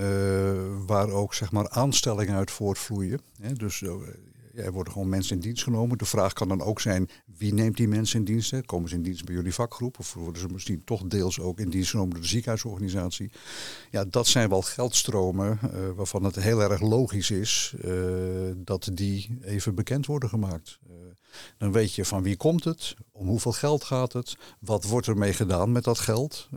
waar ook zeg maar aanstellingen uit voortvloeien. Hè, dus uh, er worden gewoon mensen in dienst genomen. De vraag kan dan ook zijn, wie neemt die mensen in dienst? Komen ze in dienst bij jullie vakgroep? Of worden ze misschien toch deels ook in dienst genomen door de ziekenhuisorganisatie? Ja, dat zijn wel geldstromen uh, waarvan het heel erg logisch is uh, dat die even bekend worden gemaakt. Uh, dan weet je van wie komt het, om hoeveel geld gaat het, wat wordt er mee gedaan met dat geld.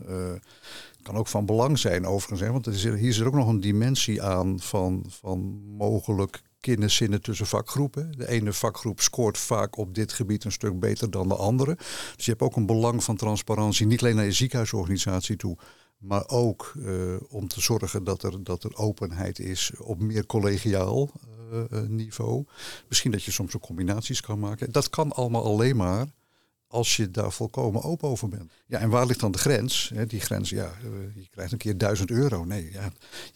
kan ook van belang zijn overigens, hè, want er is, hier zit ook nog een dimensie aan van, van mogelijk kenniszinnen tussen vakgroepen. De ene vakgroep scoort vaak op dit gebied een stuk beter dan de andere. Dus je hebt ook een belang van transparantie, niet alleen naar je ziekenhuisorganisatie toe, Maar ook om te zorgen dat er, dat er openheid is op meer collegiaal niveau. Misschien dat je soms ook combinaties kan maken. Dat kan allemaal alleen maar als je daar volkomen open over bent. Ja, en waar ligt dan de grens? die grens, ja, eh, je krijgt een keer 1000 euro. Nee, ja,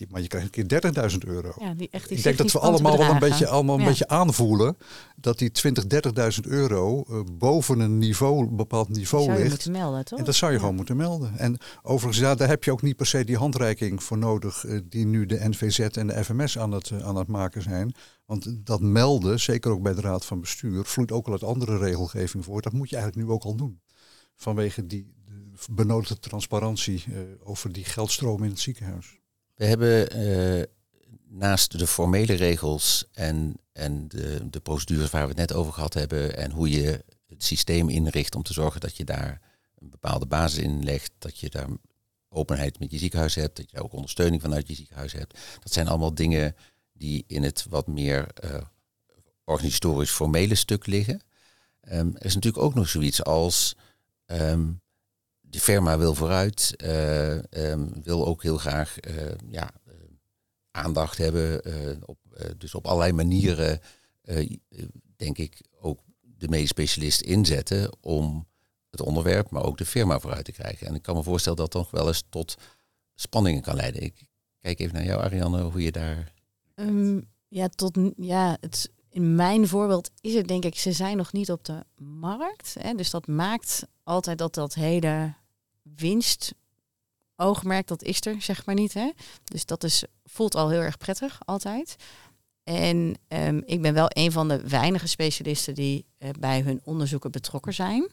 maar je krijgt een keer 30.000 euro. Ja, die echt, die ik denk dat we allemaal wel een beetje, allemaal een beetje aanvoelen dat die 20, 30.000 euro uh, boven een niveau, een bepaald niveau zou je ligt. Moeten melden, toch? En dat zou je gewoon moeten melden. En overigens, ja, daar heb je ook niet per se die handreiking voor nodig, uh, die nu de NVZ en de FMS aan het, aan het maken zijn. Want dat melden, zeker ook bij de Raad van Bestuur, vloeit ook al uit andere regelgeving voort. Dat moet je eigenlijk nu ook al doen. Vanwege die benodigde transparantie uh, over die geldstroom in het ziekenhuis. We hebben uh, naast de formele regels en, en de, de procedures waar we het net over gehad hebben en hoe je het systeem inricht om te zorgen dat je daar een bepaalde basis in legt, dat je daar openheid met je ziekenhuis hebt, dat je ook ondersteuning vanuit je ziekenhuis hebt. Dat zijn allemaal dingen die in het wat meer uh, organisatorisch formele stuk liggen. Um, er is natuurlijk ook nog zoiets als um, de firma wil vooruit, uh, um, wil ook heel graag uh, ja, aandacht hebben. op, dus op allerlei manieren, denk ik, ook de medisch specialist inzetten om het onderwerp, maar ook de firma vooruit te krijgen. En ik kan me voorstellen dat dat nog wel eens tot spanningen kan leiden. Ik kijk even naar jou, Ariane, hoe je daar Um, ja, tot, ja het, in mijn voorbeeld is het denk ik, ze zijn nog niet op de markt. Hè, dus dat maakt altijd dat dat hele winst oogmerk, dat is er zeg maar niet. Hè? Dus dat is, voelt al heel erg prettig altijd. En um, ik ben wel een van de weinige specialisten die uh, bij hun onderzoeken betrokken zijn.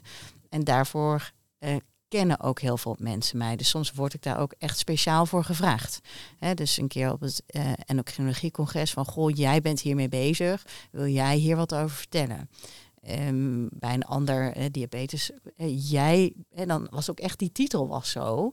En daarvoor uh, kennen ook heel veel mensen mij. Dus soms word ik daar ook echt speciaal voor gevraagd. dus een keer op het uh, endocrinologiecongres van... goh, jij bent hiermee bezig. Wil jij hier wat over vertellen? Um, bij een ander uh, diabetes, uh, jij... En dan was ook echt die titel was zo.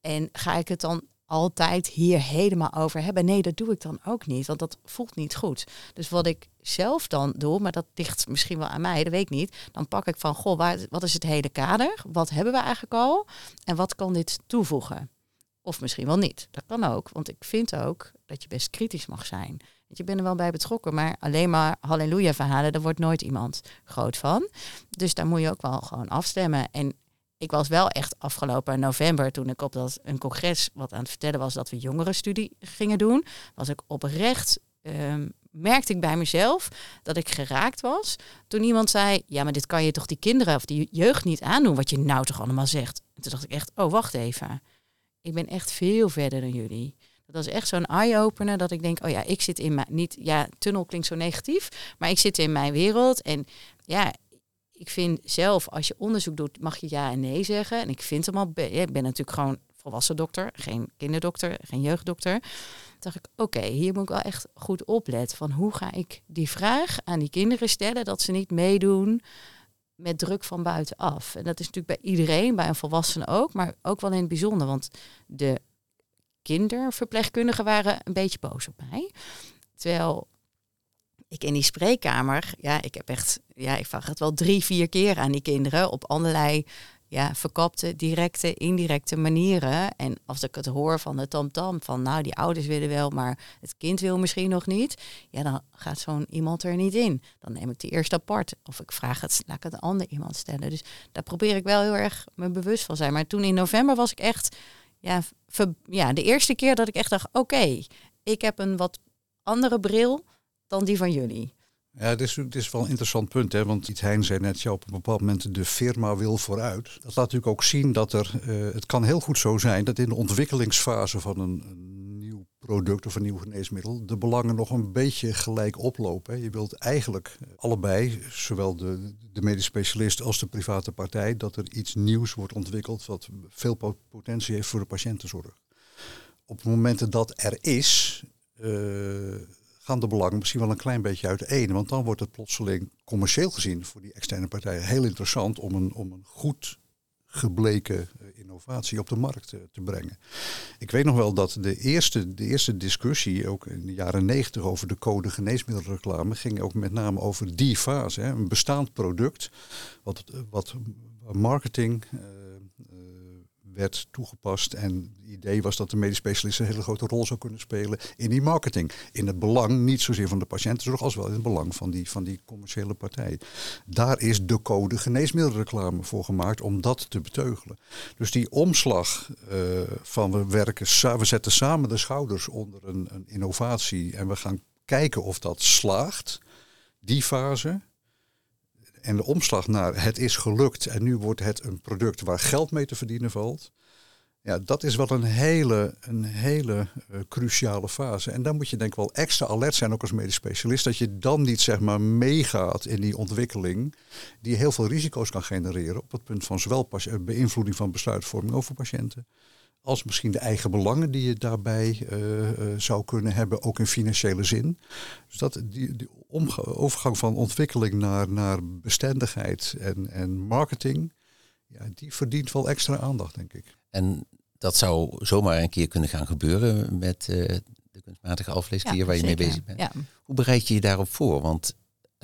En ga ik het dan altijd hier helemaal over hebben. Nee, dat doe ik dan ook niet, want dat voelt niet goed. Dus wat ik zelf dan doe, maar dat ligt misschien wel aan mij, dat weet ik niet. Dan pak ik van, goh, waar, wat is het hele kader? Wat hebben we eigenlijk al? En wat kan dit toevoegen? Of misschien wel niet. Dat kan ook, want ik vind ook dat je best kritisch mag zijn. Je bent er wel bij betrokken, maar alleen maar halleluja verhalen, daar wordt nooit iemand groot van. Dus daar moet je ook wel gewoon afstemmen. En ik was wel echt afgelopen november, toen ik op dat een congres wat aan het vertellen was dat we jongerenstudie gingen doen, was ik oprecht. Um, merkte ik bij mezelf dat ik geraakt was. Toen iemand zei: Ja, maar dit kan je toch die kinderen of die jeugd niet aandoen, wat je nou toch allemaal zegt. En toen dacht ik echt: Oh, wacht even. Ik ben echt veel verder dan jullie. Dat is echt zo'n eye-opener dat ik denk: Oh ja, ik zit in mijn. Niet, ja, tunnel klinkt zo negatief, maar ik zit in mijn wereld. En ja, ik vind zelf, als je onderzoek doet, mag je ja en nee zeggen. En ik vind hem al, ik ben natuurlijk gewoon volwassen dokter, geen kinderdokter, geen jeugddokter. dacht ik, oké, hier moet ik wel echt goed opletten. Van hoe ga ik die vraag aan die kinderen stellen dat ze niet meedoen met druk van buitenaf. En dat is natuurlijk bij iedereen, bij een volwassene ook, maar ook wel in het bijzonder. Want de kinderverpleegkundigen waren een beetje boos op mij. Terwijl ik in die spreekkamer, ja, ik heb echt, ja, ik vraag het wel drie, vier keer aan die kinderen op allerlei ja, verkapte, directe, indirecte manieren. En als ik het hoor van de tamtam van nou, die ouders willen wel, maar het kind wil misschien nog niet. Ja, dan gaat zo'n iemand er niet in. Dan neem ik die eerst apart. Of ik vraag het, laat ik het een ander iemand stellen. Dus daar probeer ik wel heel erg me bewust van zijn. Maar toen in november was ik echt, ja, ja de eerste keer dat ik echt dacht, oké, ik heb een wat andere bril dan die van jullie. Ja, het is, het is wel een interessant punt, hè? want Piet Heijn zei net, ja, op een bepaald moment de firma wil vooruit. Dat laat natuurlijk ook zien dat er, uh, het kan heel goed zo zijn dat in de ontwikkelingsfase van een, nieuw product of een nieuw geneesmiddel de belangen nog een beetje gelijk oplopen. Je wilt eigenlijk allebei, zowel de, de medisch specialist als de private partij, dat er iets nieuws wordt ontwikkeld wat veel potentie heeft voor de patiëntenzorg. Op het moment dat er is, uh, gaan de belangen misschien wel een klein beetje uiteen. Want dan wordt het plotseling commercieel gezien voor die externe partijen heel interessant om een, om een goed gebleken eh, innovatie op de markt eh, te brengen. Ik weet nog wel dat de eerste, de eerste discussie, ook in de jaren negentig, over de code geneesmiddelreclame, ging ook met name over die fase. Hè, een bestaand product, wat, wat marketing uh, werd toegepast. En het idee was dat de medisch specialist een hele grote rol zou kunnen spelen in die marketing. In het belang niet zozeer van de patiëntenzorg als wel in het belang van die, van die commerciële partij. Daar is de code geneesmiddelreclame voor gemaakt om dat te beteugelen. Dus die omslag uh, van we werken, we zetten samen de schouders onder een, een innovatie en we gaan kijken of dat slaagt. Die fase, en de omslag naar het is gelukt en nu wordt het een product waar geld mee te verdienen valt. Ja, dat is wel een hele, een hele uh, cruciale fase. En dan moet je denk ik wel extra alert zijn, ook als medisch specialist, dat je dan niet zeg maar meegaat in die ontwikkeling die heel veel risico's kan genereren op het punt van zowel beïnvloeding van besluitvorming over patiënten, als misschien de eigen belangen die je daarbij uh, uh, zou kunnen hebben, ook in financiële zin. Dus dat, die, die overgang van ontwikkeling naar, naar bestendigheid en, en marketing, ja, die verdient wel extra aandacht, denk ik. En dat zou zomaar een keer kunnen gaan gebeuren met uh, de kunstmatige alvleesklier waar je mee bezig bent. Ja. Hoe bereid je je daarop voor? Want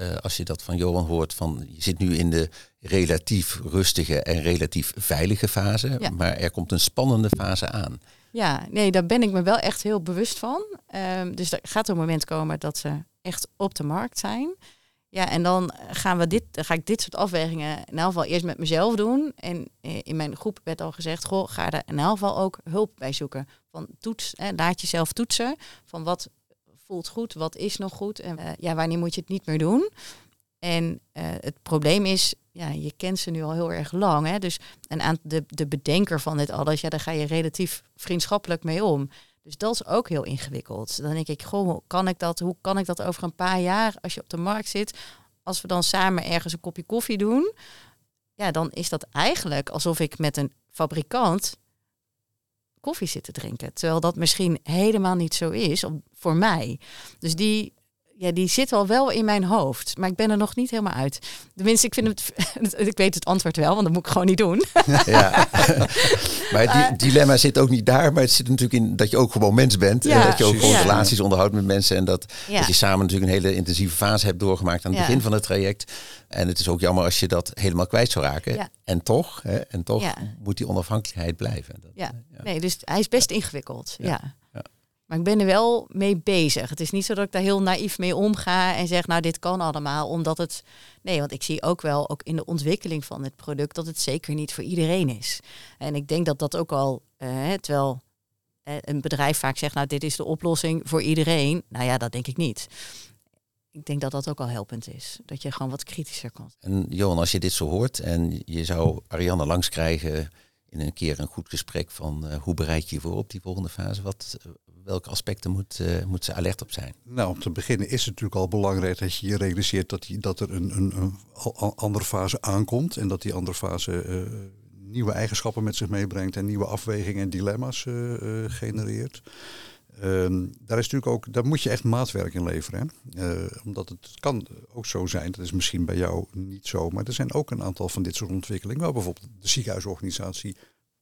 uh, als je dat van Johan hoort, van je zit nu in de relatief rustige en relatief veilige fase, ja. maar er komt een spannende fase aan. Ja, nee, daar ben ik me wel echt heel bewust van. Um, dus er gaat een moment komen dat ze echt op de markt zijn. Ja, en dan gaan we dit, dan ga ik dit soort afwegingen in elk geval eerst met mezelf doen. En eh, in mijn groep werd al gezegd, goh, ga er in elk geval ook hulp bij zoeken. Van toets, hè, laat jezelf toetsen. Van wat voelt goed, wat is nog goed en uh, ja, wanneer moet je het niet meer doen. En uh, het probleem is, ja, je kent ze nu al heel erg lang. Hè? Dus en aan de, de bedenker van dit alles, ja, daar ga je relatief vriendschappelijk mee om. Dus dat is ook heel ingewikkeld. Dan denk ik, goh, kan ik dat, hoe kan ik dat over een paar jaar, als je op de markt zit, als we dan samen ergens een kopje koffie doen, ja, dan is dat eigenlijk alsof ik met een fabrikant koffie zit te drinken. Terwijl dat misschien helemaal niet zo is voor mij. Dus die ja, die zit al wel in mijn hoofd. Maar ik ben er nog niet helemaal uit. Tenminste, ik vind het. ik weet het antwoord wel, want dat moet ik gewoon niet doen. Ja. maar het dilemma zit ook niet daar. Maar het zit natuurlijk in dat je ook gewoon mens bent. en dat je ook gewoon relaties onderhoudt met mensen. En dat, dat je samen natuurlijk een hele intensieve fase hebt doorgemaakt aan het begin van het traject. En het is ook jammer als je dat helemaal kwijt zou raken. En toch, hè, en toch moet die onafhankelijkheid blijven. Dat, ja. nee, dus hij is best ingewikkeld. ja. Maar ik ben er wel mee bezig. Het is niet zo dat ik daar heel naïef mee omga en zeg, nou, dit kan allemaal, omdat het. Nee, want ik zie ook wel, ook in de ontwikkeling van het product, dat het zeker niet voor iedereen is. En ik denk dat dat ook al, uh, terwijl uh, een bedrijf vaak zegt, nou, dit is de oplossing voor iedereen. Nou ja, dat denk ik niet. Ik denk dat dat ook al helpend is. Dat je gewoon wat kritischer kan. En Johan, als je dit zo hoort en je zou Ariane langs krijgen in een keer een goed gesprek van uh, hoe bereid je je voor op die volgende fase? Wat, welke aspecten moet, uh, moet ze alert op zijn? Nou, om te beginnen is het natuurlijk al belangrijk dat je je realiseert dat, die, dat er een, een, een, andere fase aankomt. En dat die andere fase nieuwe eigenschappen met zich meebrengt en nieuwe afwegingen en dilemma's genereert. Ehm, daar, is natuurlijk ook, daar moet je echt maatwerk in leveren. Hè? omdat het kan ook zo zijn, dat is misschien bij jou niet zo, maar er zijn ook een aantal van dit soort ontwikkelingen. Wel bijvoorbeeld de ziekenhuisorganisatie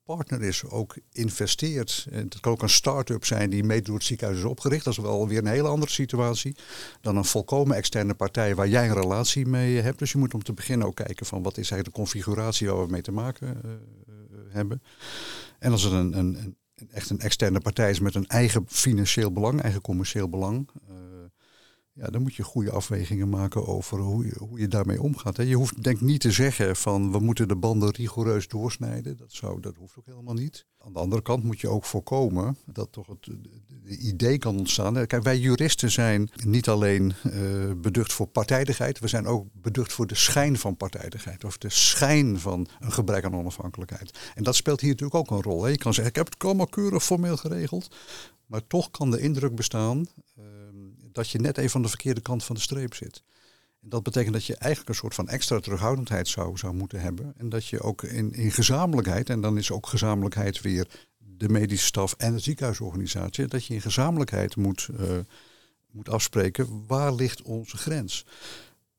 partner is, ook investeert. En het kan ook een start-up zijn die mee door het ziekenhuis is opgericht. Dat is wel weer een hele andere situatie dan een volkomen externe partij waar jij een relatie mee hebt. Dus je moet om te beginnen ook kijken van wat is eigenlijk de configuratie waar we mee te maken uh, hebben. En als het een, een, een, echt een externe partij is met een eigen financieel belang, eigen commercieel belang, ja, dan moet je goede afwegingen maken over hoe je, hoe je daarmee omgaat. Je hoeft denk niet te zeggen van we moeten de banden rigoureus doorsnijden. Dat, zou, dat hoeft ook helemaal niet. Aan de andere kant moet je ook voorkomen dat toch het de idee kan ontstaan. Kijk, wij juristen zijn niet alleen uh, beducht voor partijdigheid, we zijn ook beducht voor de schijn van partijdigheid. Of de schijn van een gebrek aan onafhankelijkheid. En dat speelt hier natuurlijk ook een rol. Hè. Je kan zeggen, ik heb het allemaal keurig formeel geregeld. Maar toch kan de indruk bestaan uh, dat je net even aan de verkeerde kant van de streep zit. Dat betekent dat je eigenlijk een soort van extra terughoudendheid zou, zou moeten hebben. En dat je ook in, in gezamenlijkheid, en dan is ook gezamenlijkheid weer de medische staf en de ziekenhuisorganisatie, dat je in gezamenlijkheid moet, uh, moet afspreken waar ligt onze grens.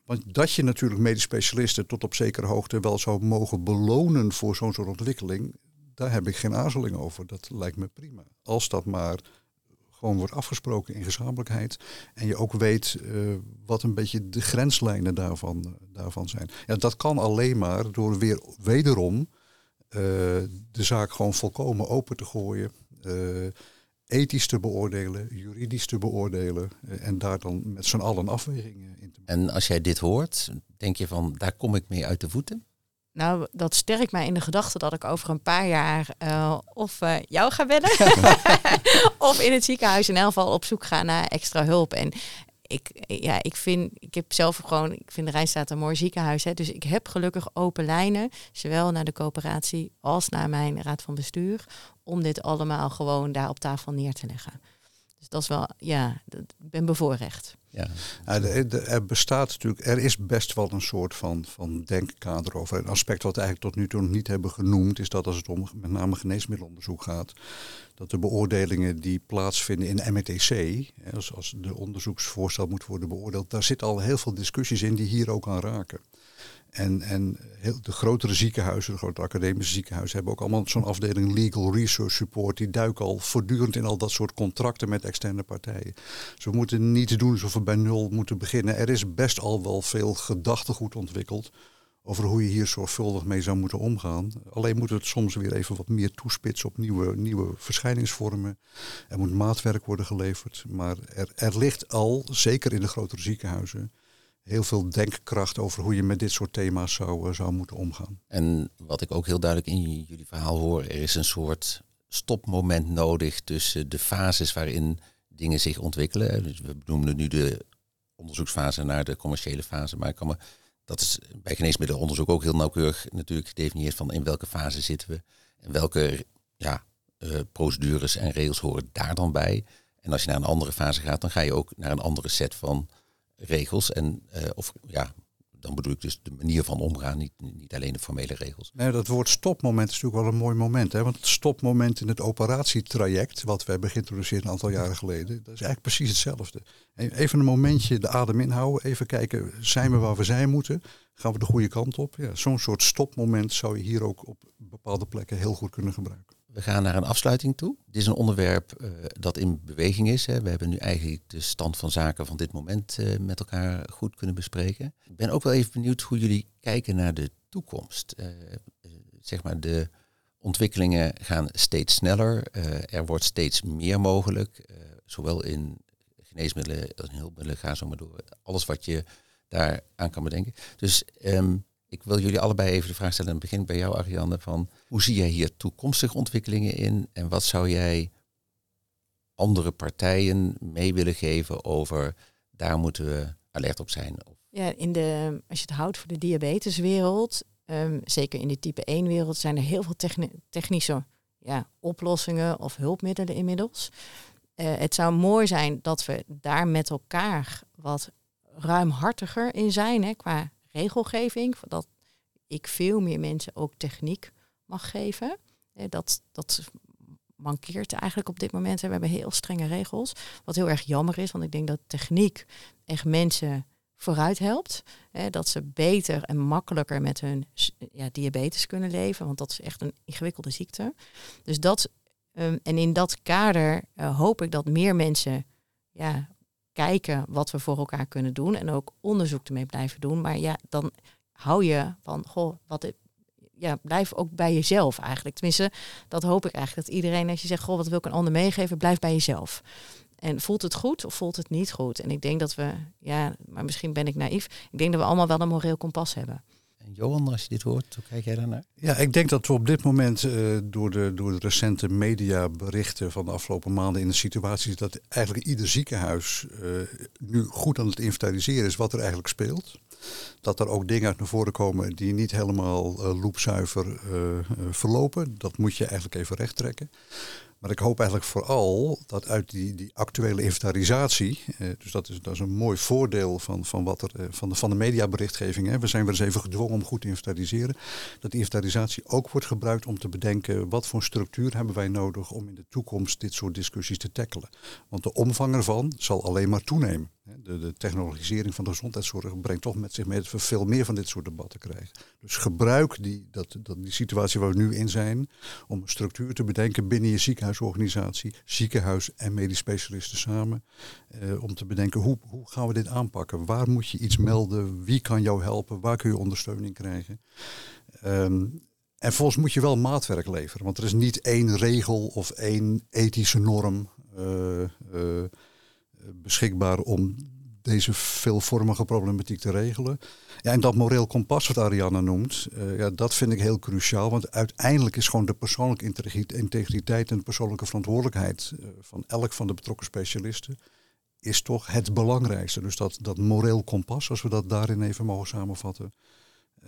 Want dat je natuurlijk medisch specialisten tot op zekere hoogte wel zou mogen belonen voor zo'n soort ontwikkeling, daar heb ik geen aarzeling over. Dat lijkt me prima. Als dat maar gewoon wordt afgesproken in gezamenlijkheid. En je ook weet uh, wat een beetje de grenslijnen daarvan, uh, daarvan zijn. Ja, dat kan alleen maar door weer wederom de zaak gewoon volkomen open te gooien ethisch te beoordelen, juridisch te beoordelen en daar dan met z'n allen afwegingen in te maken. En als jij dit hoort, denk je van daar kom ik mee uit de voeten? Nou, dat sterkt mij in de gedachte dat ik over een paar jaar uh, of uh, jou ga bellen. of in het ziekenhuis in elk geval op zoek gaan naar extra hulp. En ik, ja, ik vind, ik heb zelf gewoon, ik vind de Rijnstaat een mooi ziekenhuis. Hè, dus ik heb gelukkig open lijnen, zowel naar de coöperatie als naar mijn raad van bestuur, om dit allemaal gewoon daar op tafel neer te leggen. Dus dat is wel, ja, ik ben bevoorrecht. Ja. er bestaat natuurlijk, er is best wel een soort van, van denkkader over. Een aspect wat we eigenlijk tot nu toe niet hebben genoemd, is dat als het om met name geneesmiddelonderzoek gaat, dat de beoordelingen die plaatsvinden in METC, als, als de onderzoeksvoorstel moet worden beoordeeld, daar zitten al heel veel discussies in die hier ook aan raken. En, en de grotere ziekenhuizen, de grote academische ziekenhuizen, hebben ook allemaal zo'n afdeling legal research support. Die duiken al voortdurend in al dat soort contracten met externe partijen. Dus we moeten niet doen alsof we bij nul moeten beginnen. Er is best al wel veel gedachtegoed ontwikkeld over hoe je hier zorgvuldig mee zou moeten omgaan. Alleen moet het soms weer even wat meer toespitsen op nieuwe, nieuwe verschijningsvormen. Er moet maatwerk worden geleverd. Maar er, er ligt al, zeker in de grotere ziekenhuizen, heel veel denkkracht over hoe je met dit soort thema's zou, eh, zou moeten omgaan. En wat ik ook heel duidelijk in jullie verhaal hoor, er is een soort stopmoment nodig tussen de fases waarin dingen zich ontwikkelen. Dus we noemen nu de onderzoeksfase naar de commerciële fase, maar ik kan me, dat is bij geneesmiddelenonderzoek ook heel nauwkeurig natuurlijk gedefinieerd van in welke fase zitten we en welke ja, uh, procedures en regels horen daar dan bij. En als je naar een andere fase gaat, dan ga je ook naar een andere set van regels. En, uh, of ja, dan bedoel ik dus de manier van omgaan, niet, niet alleen de formele regels. Nee, dat woord stopmoment is natuurlijk wel een mooi moment. Hè? Want het stopmoment in het operatietraject, wat we hebben geïntroduceerd een aantal jaren geleden, dat is eigenlijk precies hetzelfde. Even een momentje de adem inhouden, even kijken, zijn we waar we zijn moeten? Gaan we de goede kant op? Ja, Zo'n soort stopmoment zou je hier ook op bepaalde plekken heel goed kunnen gebruiken. We gaan naar een afsluiting toe. Dit is een onderwerp uh, dat in beweging is. Hè. We hebben nu eigenlijk de stand van zaken van dit moment uh, met elkaar goed kunnen bespreken. Ik ben ook wel even benieuwd hoe jullie kijken naar de toekomst. Uh, zeg maar, de ontwikkelingen gaan steeds sneller. er wordt steeds meer mogelijk. zowel in geneesmiddelen als in hulpmiddelen, ga zo maar door. Alles wat je daar aan kan bedenken. Dus um, ik wil jullie allebei even de vraag stellen. En begin bij jou, Ariane. Van hoe zie jij hier toekomstige ontwikkelingen in? En wat zou jij andere partijen mee willen geven over daar moeten we alert op zijn? Ja, in de, als je het houdt voor de diabeteswereld, um, zeker in de type 1 wereld, zijn er heel veel technische ja, oplossingen of hulpmiddelen inmiddels. Uh, het zou mooi zijn dat we daar met elkaar wat ruimhartiger in zijn hè, qua regelgeving, dat ik veel meer mensen ook techniek mag geven. Dat, dat mankeert eigenlijk op dit moment. We hebben heel strenge regels, wat heel erg jammer is, want ik denk dat techniek echt mensen vooruit helpt. Dat ze beter en makkelijker met hun ja, diabetes kunnen leven, want dat is echt een ingewikkelde ziekte. Dus dat, um, en in dat kader uh, hoop ik dat meer mensen ja, kijken wat we voor elkaar kunnen doen en ook onderzoek ermee blijven doen. Maar ja, dan hou je van, goh, wat ja, blijf ook bij jezelf eigenlijk. Tenminste, dat hoop ik eigenlijk. Dat iedereen, als je zegt, goh, wat wil ik een ander meegeven, blijf bij jezelf. En voelt het goed of voelt het niet goed? En ik denk dat we, ja, maar misschien ben ik naïef. Ik denk dat we allemaal wel een moreel kompas hebben. Johan, als je dit hoort, hoe kijk jij daarnaar? Ja, ik denk dat we op dit moment uh, door, de, door de recente mediaberichten van de afgelopen maanden in de situatie dat eigenlijk ieder ziekenhuis uh, nu goed aan het inventariseren is wat er eigenlijk speelt. Dat er ook dingen uit naar voren komen die niet helemaal uh, loepzuiver verlopen. Dat moet je eigenlijk even recht trekken. Maar ik hoop eigenlijk vooral dat uit die, die actuele inventarisatie, eh, dus dat is, dat is een mooi voordeel van, van, wat er, eh, van, de, van de mediaberichtgeving. Hè. We zijn wel eens even gedwongen om goed te inventariseren. Dat die inventarisatie ook wordt gebruikt om te bedenken wat voor structuur hebben wij nodig om in de toekomst dit soort discussies te tackelen. Want de omvang ervan zal alleen maar toenemen. De, de, technologisering van de gezondheidszorg brengt toch met zich mee dat we veel meer van dit soort debatten krijgen. Dus gebruik die, dat, dat, die situatie waar we nu in zijn om een structuur te bedenken binnen je ziekenhuisorganisatie, ziekenhuis en medisch specialisten samen. Eh, om te bedenken hoe, hoe gaan we dit aanpakken? Waar moet je iets melden? Wie kan jou helpen? Waar kun je ondersteuning krijgen? Um, En volgens moet je wel maatwerk leveren, want er is niet één regel of één ethische norm uh, uh, beschikbaar om deze veelvormige problematiek te regelen. Ja, en dat moreel kompas wat Ariane noemt, uh, ja, dat vind ik heel cruciaal. Want uiteindelijk is gewoon de persoonlijke integriteit en de persoonlijke verantwoordelijkheid van elk van de betrokken specialisten is toch het belangrijkste. Dus dat, dat moreel kompas, als we dat daarin even mogen samenvatten,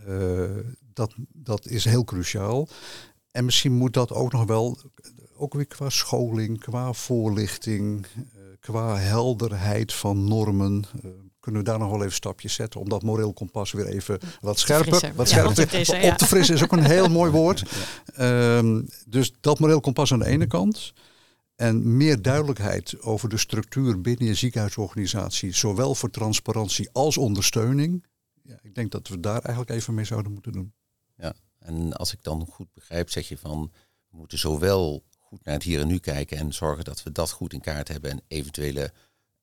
uh, dat, dat is heel cruciaal. En misschien moet dat ook nog wel, ook weer qua scholing, qua voorlichting, qua helderheid van normen, uh, kunnen we daar nog wel even stapjes zetten om dat moreel kompas weer even wat scherper, wat scherper ja, op, te frissen, op te frissen is ook een heel mooi woord. Ja. Um, dus dat moreel kompas aan de ene kant. En meer duidelijkheid over de structuur binnen je ziekenhuisorganisatie, zowel voor transparantie als ondersteuning. Ja, ik denk dat we daar eigenlijk even mee zouden moeten doen. Ja, en als ik dan goed begrijp, zeg je van we moeten zowel goed naar het hier en nu kijken en zorgen dat we dat goed in kaart hebben en eventuele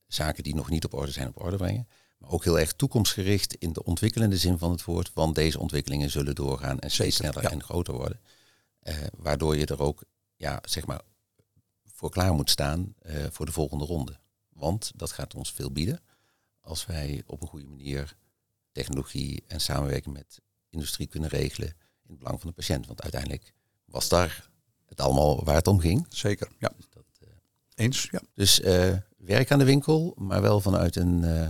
zaken die nog niet op orde zijn op orde brengen. Maar ook heel erg toekomstgericht in de ontwikkelende zin van het woord, want deze ontwikkelingen zullen doorgaan en steeds sneller en groter worden. Uh, waardoor je er ook, ja, zeg maar, voor klaar moet staan uh, voor de volgende ronde. Want dat gaat ons veel bieden als wij op een goede manier technologie en samenwerking met industrie kunnen regelen in het belang van de patiënt. Want uiteindelijk was daar het allemaal waar het om ging. Zeker, ja. Dus dat, uh, Eens, ja. Dus uh, werk aan de winkel, maar wel vanuit een uh,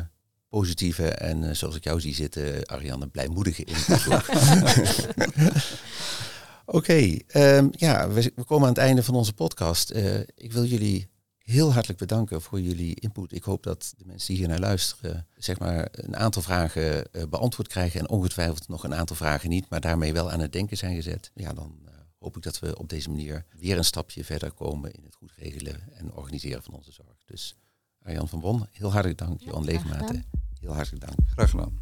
positieve en zoals ik jou zie zitten, Ariane, blijmoedige invalshoek. Oké, okay, um, ja, we, we, komen aan het einde van onze podcast. Uh, ik wil jullie heel hartelijk bedanken voor jullie input. Ik hoop dat de mensen die hier naar luisteren, zeg maar, een aantal vragen uh, beantwoord krijgen en ongetwijfeld nog een aantal vragen niet, maar daarmee wel aan het denken zijn gezet. Ja, dan uh, hoop ik dat we op deze manier weer een stapje verder komen in het goed regelen en organiseren van onze zorg. Dus Arjan van Bon, heel hartelijk dank. Ja, Johan Leefmaten, heel hartelijk dank. Graag gedaan.